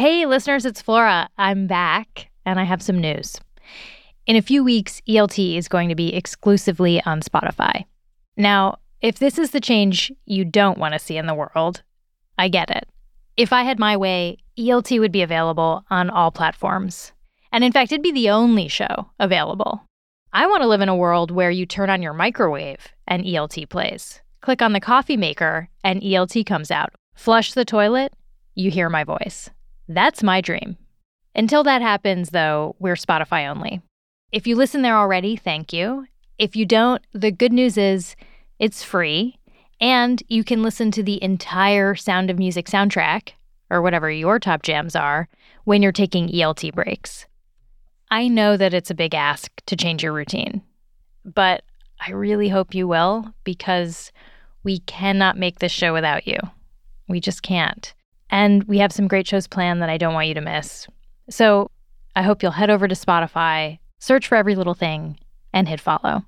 Hey, listeners, it's Flora. I'm back and I have some news. In a few weeks, ELT is going to be exclusively on Spotify. Now, if this is the change you don't want to see in the world, I get it. If I had my way, ELT would be available on all platforms. And in fact, it'd be the only show available. I want to live in a world where you turn on your microwave and ELT plays. Click on the coffee maker and ELT comes out. Flush the toilet, you hear my voice. That's my dream. Until that happens, though, we're Spotify only. If you listen there already, thank you. If you don't, the good news is it's free and you can listen to the entire Sound of Music soundtrack, or whatever your top jams are, when you're taking ELT breaks. I know that it's a big ask to change your routine, but I really hope you will because we cannot make this show without you. We just can't. And we have some great shows planned that I don't want you to miss. So I hope you'll head over to Spotify, search for every little thing, and hit follow.